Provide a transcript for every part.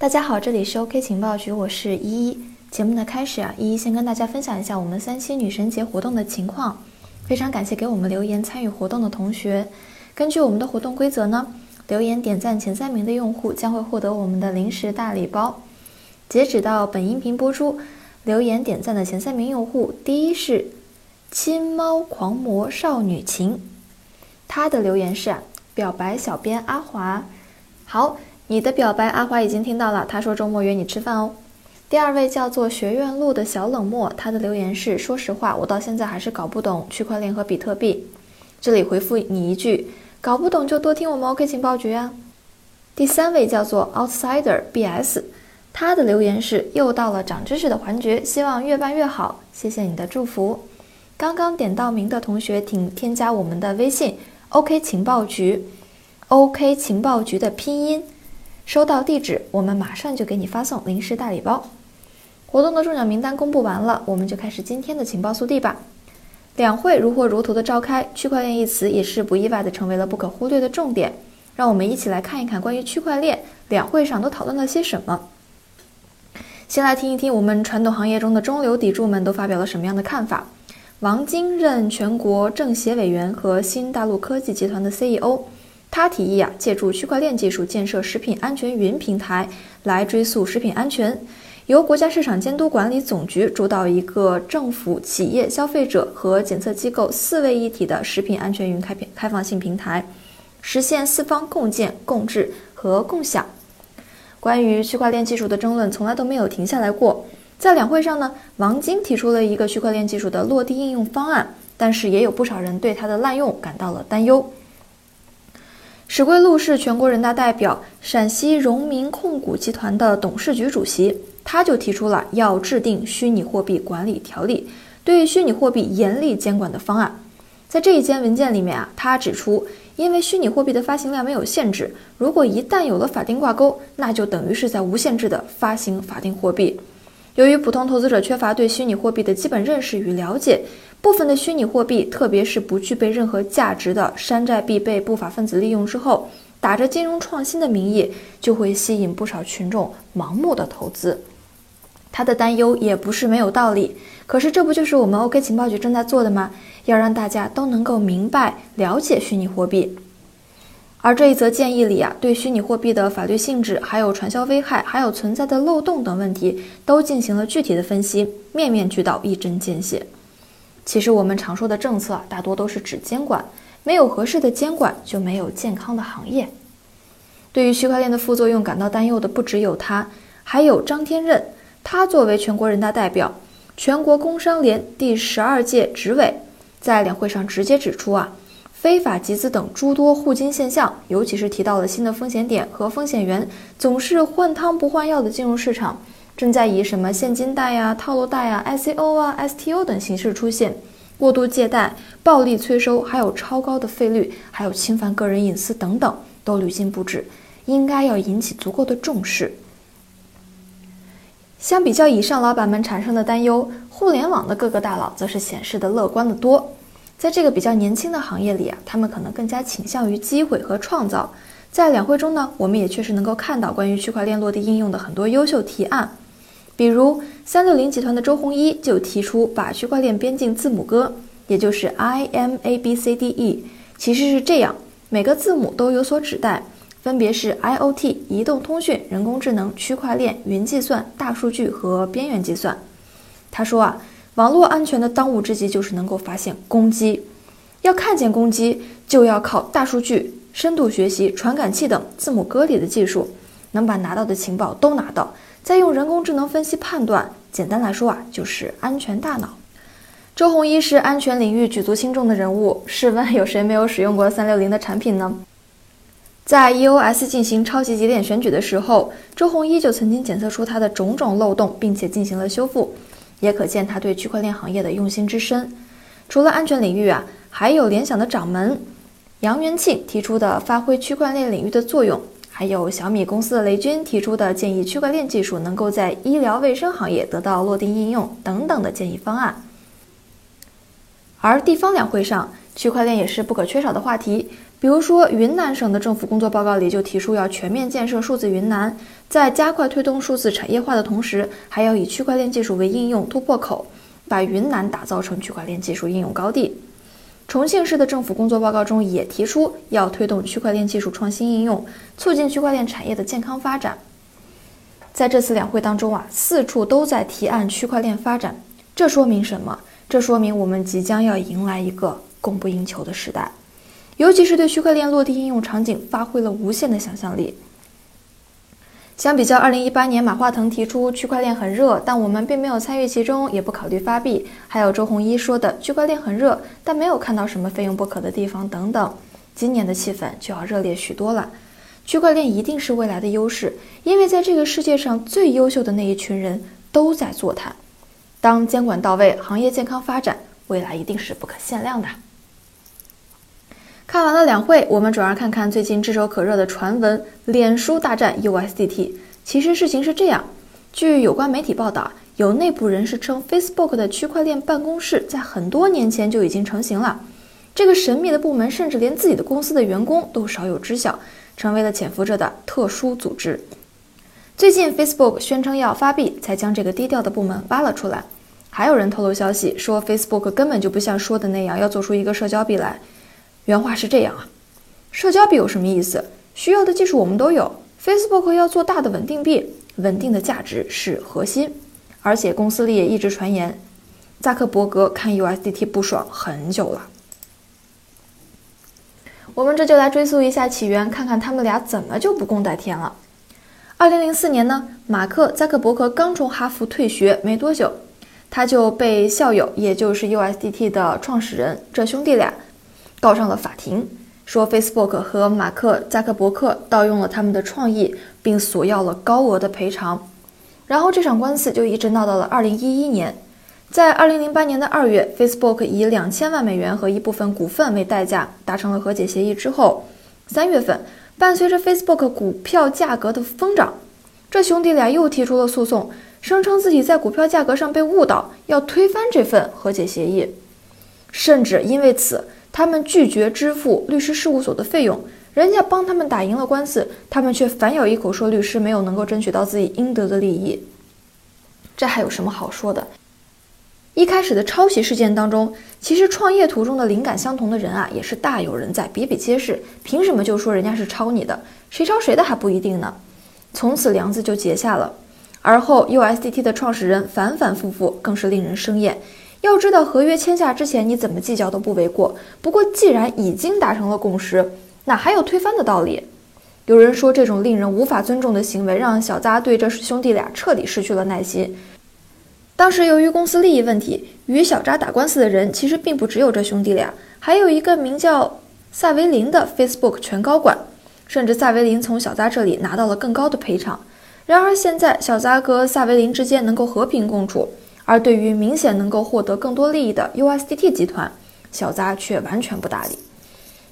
大家好，这里是 OK 情报局，我是依依。节目的开始啊，依依先跟大家分享一下我们三七女神节活动的情况。非常感谢给我们留言参与活动的同学。根据我们的活动规则呢，留言点赞前三名的用户将会获得我们的零食大礼包。截止到本音频播出，留言点赞的前三名用户，第一是亲猫狂魔少女情，他的留言是表白小编阿华。好。你的表白，阿华已经听到了。他说周末约你吃饭哦。第二位叫做学院路的小冷漠，他的留言是：说实话，我到现在还是搞不懂区块链和比特币。这里回复你一句：搞不懂就多听我们 OK 情报局啊。第三位叫做 Outsider BS，他的留言是：又到了长知识的环节，希望越办越好，谢谢你的祝福。刚刚点到名的同学，请添加我们的微信 OK 情报局，OK 情报局的拼音。收到地址，我们马上就给你发送零食大礼包。活动的中奖名单公布完了，我们就开始今天的情报速递吧。两会如火如荼的召开，区块链一词也是不意外的成为了不可忽略的重点。让我们一起来看一看关于区块链两会上都讨论了些什么。先来听一听我们传统行业中的中流砥柱们都发表了什么样的看法。王晶任全国政协委员和新大陆科技集团的 CEO。他提议啊，借助区块链技术建设食品安全云平台，来追溯食品安全。由国家市场监督管理总局主导一个政府、企业、消费者和检测机构四位一体的食品安全云开开放性平台，实现四方共建、共治和共享。关于区块链技术的争论从来都没有停下来过。在两会上呢，王晶提出了一个区块链技术的落地应用方案，但是也有不少人对它的滥用感到了担忧。史桂禄是全国人大代表、陕西荣民控股集团的董事局主席，他就提出了要制定虚拟货币管理条例，对虚拟货币严厉监管的方案。在这一间文件里面啊，他指出，因为虚拟货币的发行量没有限制，如果一旦有了法定挂钩，那就等于是在无限制的发行法定货币。由于普通投资者缺乏对虚拟货币的基本认识与了解。部分的虚拟货币，特别是不具备任何价值的山寨币，被不法分子利用之后，打着金融创新的名义，就会吸引不少群众盲目的投资。他的担忧也不是没有道理。可是这不就是我们 OK 情报局正在做的吗？要让大家都能够明白、了解虚拟货币。而这一则建议里啊，对虚拟货币的法律性质、还有传销危害、还有存在的漏洞等问题，都进行了具体的分析，面面俱到，一针见血。其实我们常说的政策大多都是指监管，没有合适的监管就没有健康的行业。对于区块链的副作用感到担忧的不只有他，还有张天任。他作为全国人大代表、全国工商联第十二届执委，在两会上直接指出啊，非法集资等诸多互金现象，尤其是提到了新的风险点和风险源总是换汤不换药的进入市场。正在以什么现金贷呀、套路贷呀、ICO 啊、STO 等形式出现，过度借贷、暴力催收，还有超高的费率，还有侵犯个人隐私等等，都屡禁不止，应该要引起足够的重视。相比较以上老板们产生的担忧，互联网的各个大佬则是显示的乐观的多。在这个比较年轻的行业里啊，他们可能更加倾向于机会和创造。在两会中呢，我们也确实能够看到关于区块链落地应用的很多优秀提案。比如三六零集团的周鸿祎就提出把区块链编进字母歌，也就是 I M A B C D E，其实是这样，每个字母都有所指代，分别是 I O T 移动通讯、人工智能、区块链、云计算、大数据和边缘计算。他说啊，网络安全的当务之急就是能够发现攻击，要看见攻击就要靠大数据、深度学习、传感器等字母歌里的技术，能把拿到的情报都拿到。再用人工智能分析判断，简单来说啊，就是安全大脑。周鸿祎是安全领域举足轻重的人物，试问有谁没有使用过三六零的产品呢？在 EOS 进行超级节点选举的时候，周鸿祎就曾经检测出它的种种漏洞，并且进行了修复，也可见他对区块链行业的用心之深。除了安全领域啊，还有联想的掌门杨元庆提出的发挥区块链领域的作用。还有小米公司的雷军提出的建议，区块链技术能够在医疗卫生行业得到落地应用等等的建议方案。而地方两会上，区块链也是不可缺少的话题。比如说，云南省的政府工作报告里就提出要全面建设数字云南，在加快推动数字产业化的同时，还要以区块链技术为应用突破口，把云南打造成区块链技术应用高地。重庆市的政府工作报告中也提出要推动区块链技术创新应用，促进区块链产业的健康发展。在这次两会当中啊，四处都在提案区块链发展，这说明什么？这说明我们即将要迎来一个供不应求的时代，尤其是对区块链落地应用场景发挥了无限的想象力。相比较二零一八年马化腾提出区块链很热，但我们并没有参与其中，也不考虑发币；还有周鸿祎说的区块链很热，但没有看到什么费用不可的地方等等，今年的气氛就要热烈许多了。区块链一定是未来的优势，因为在这个世界上最优秀的那一群人都在做它。当监管到位，行业健康发展，未来一定是不可限量的。看完了两会，我们转而看看最近炙手可热的传闻：脸书大战 USDT。其实事情是这样，据有关媒体报道，有内部人士称，Facebook 的区块链办公室在很多年前就已经成型了。这个神秘的部门甚至连自己的公司的员工都少有知晓，成为了潜伏着的特殊组织。最近，Facebook 宣称要发币，才将这个低调的部门挖了出来。还有人透露消息说，Facebook 根本就不像说的那样要做出一个社交币来。原话是这样啊，社交币有什么意思？需要的技术我们都有。Facebook 要做大的稳定币，稳定的价值是核心。而且公司里也一直传言，扎克伯格看 USDT 不爽很久了。我们这就来追溯一下起源，看看他们俩怎么就不共戴天了。二零零四年呢，马克扎克伯格刚从哈佛退学没多久，他就被校友，也就是 USDT 的创始人这兄弟俩。告上了法庭，说 Facebook 和马克扎克伯克盗用了他们的创意，并索要了高额的赔偿。然后这场官司就一直闹到了二零一一年。在二零零八年的二月，Facebook 以两千万美元和一部分股份为代价达成了和解协议之后，三月份伴随着 Facebook 股票价格的疯涨，这兄弟俩又提出了诉讼，声称自己在股票价格上被误导，要推翻这份和解协议，甚至因为此。他们拒绝支付律师事务所的费用，人家帮他们打赢了官司，他们却反咬一口说律师没有能够争取到自己应得的利益。这还有什么好说的？一开始的抄袭事件当中，其实创业途中的灵感相同的人啊，也是大有人在，比比皆是。凭什么就说人家是抄你的？谁抄谁的还不一定呢。从此梁子就结下了。而后 USDT 的创始人反反复复，更是令人生厌。要知道，合约签下之前，你怎么计较都不为过。不过，既然已经达成了共识，哪还有推翻的道理？有人说，这种令人无法尊重的行为，让小扎对这兄弟俩彻底失去了耐心。当时，由于公司利益问题，与小扎打官司的人其实并不只有这兄弟俩，还有一个名叫萨维林的 Facebook 全高管，甚至萨维林从小扎这里拿到了更高的赔偿。然而，现在小扎和萨维林之间能够和平共处。而对于明显能够获得更多利益的 USDT 集团，小扎却完全不搭理。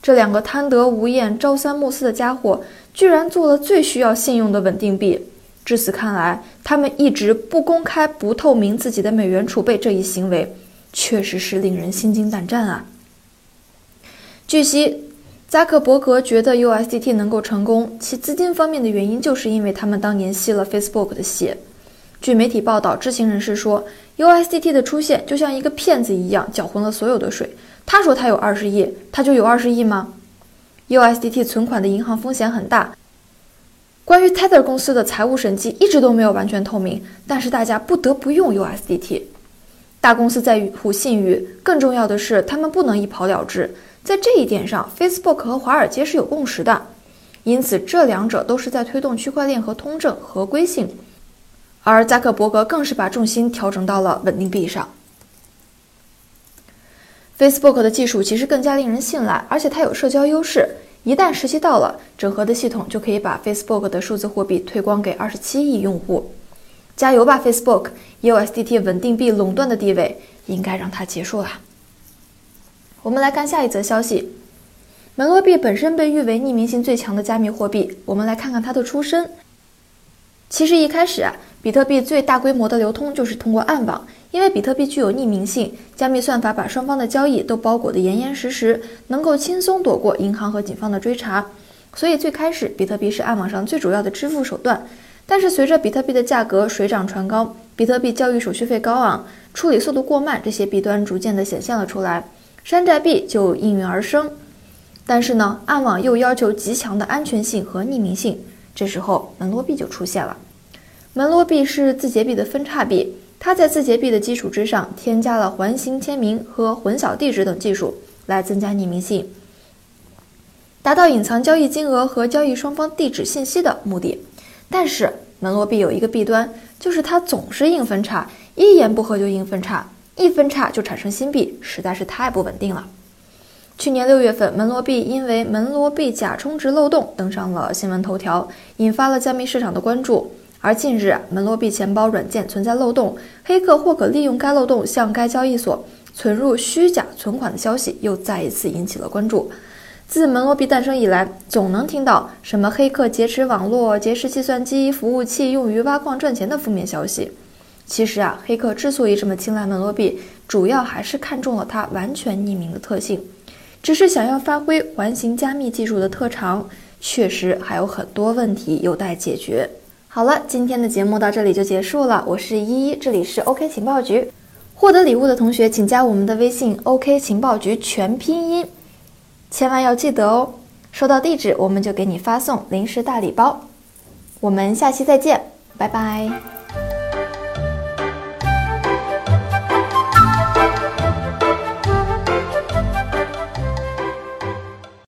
这两个贪得无厌、朝三暮四的家伙，居然做了最需要信用的稳定币。至此看来，他们一直不公开、不透明自己的美元储备这一行为，确实是令人心惊胆战啊！据悉，扎克伯格觉得 USDT 能够成功，其资金方面的原因，就是因为他们当年吸了 Facebook 的血。据媒体报道，知情人士说，USDT 的出现就像一个骗子一样，搅浑了所有的水。他说他有二十亿，他就有二十亿吗？USDT 存款的银行风险很大。关于 Tether 公司的财务审计一直都没有完全透明，但是大家不得不用 USDT。大公司在乎信誉，更重要的是他们不能一跑了之。在这一点上，Facebook 和华尔街是有共识的，因此这两者都是在推动区块链和通证合规性。而扎克伯格更是把重心调整到了稳定币上。Facebook 的技术其实更加令人信赖，而且它有社交优势。一旦时机到了，整合的系统就可以把 Facebook 的数字货币推广给二十七亿用户。加油吧，Facebook！USDT 稳定币垄断的地位应该让它结束了。我们来看下一则消息：门罗币本身被誉为匿名性最强的加密货币。我们来看看它的出身。其实一开始啊。比特币最大规模的流通就是通过暗网，因为比特币具有匿名性，加密算法把双方的交易都包裹得严严实实，能够轻松躲过银行和警方的追查。所以最开始，比特币是暗网上最主要的支付手段。但是随着比特币的价格水涨船高，比特币交易手续费高昂，处理速度过慢，这些弊端逐渐的显现了出来，山寨币就应运而生。但是呢，暗网又要求极强的安全性和匿名性，这时候门罗币就出现了。门罗币是字节币的分叉币，它在字节币的基础之上添加了环形签名和混淆地址等技术，来增加匿名性，达到隐藏交易金额和交易双方地址信息的目的。但是门罗币有一个弊端，就是它总是硬分叉，一言不合就硬分叉，一分叉就产生新币，实在是太不稳定了。去年六月份，门罗币因为门罗币假充值漏洞登上了新闻头条，引发了加密市场的关注。而近日，门罗币钱包软件存在漏洞，黑客或可利用该漏洞向该交易所存入虚假存款的消息又再一次引起了关注。自门罗币诞生以来，总能听到什么黑客劫持网络、劫持计算机服务器用于挖矿赚钱的负面消息。其实啊，黑客之所以这么青睐门罗币，主要还是看中了它完全匿名的特性，只是想要发挥环形加密技术的特长，确实还有很多问题有待解决。好了，今天的节目到这里就结束了。我是依依，这里是 OK 情报局。获得礼物的同学，请加我们的微信 OK 情报局全拼音，千万要记得哦。收到地址，我们就给你发送零食大礼包。我们下期再见，拜拜。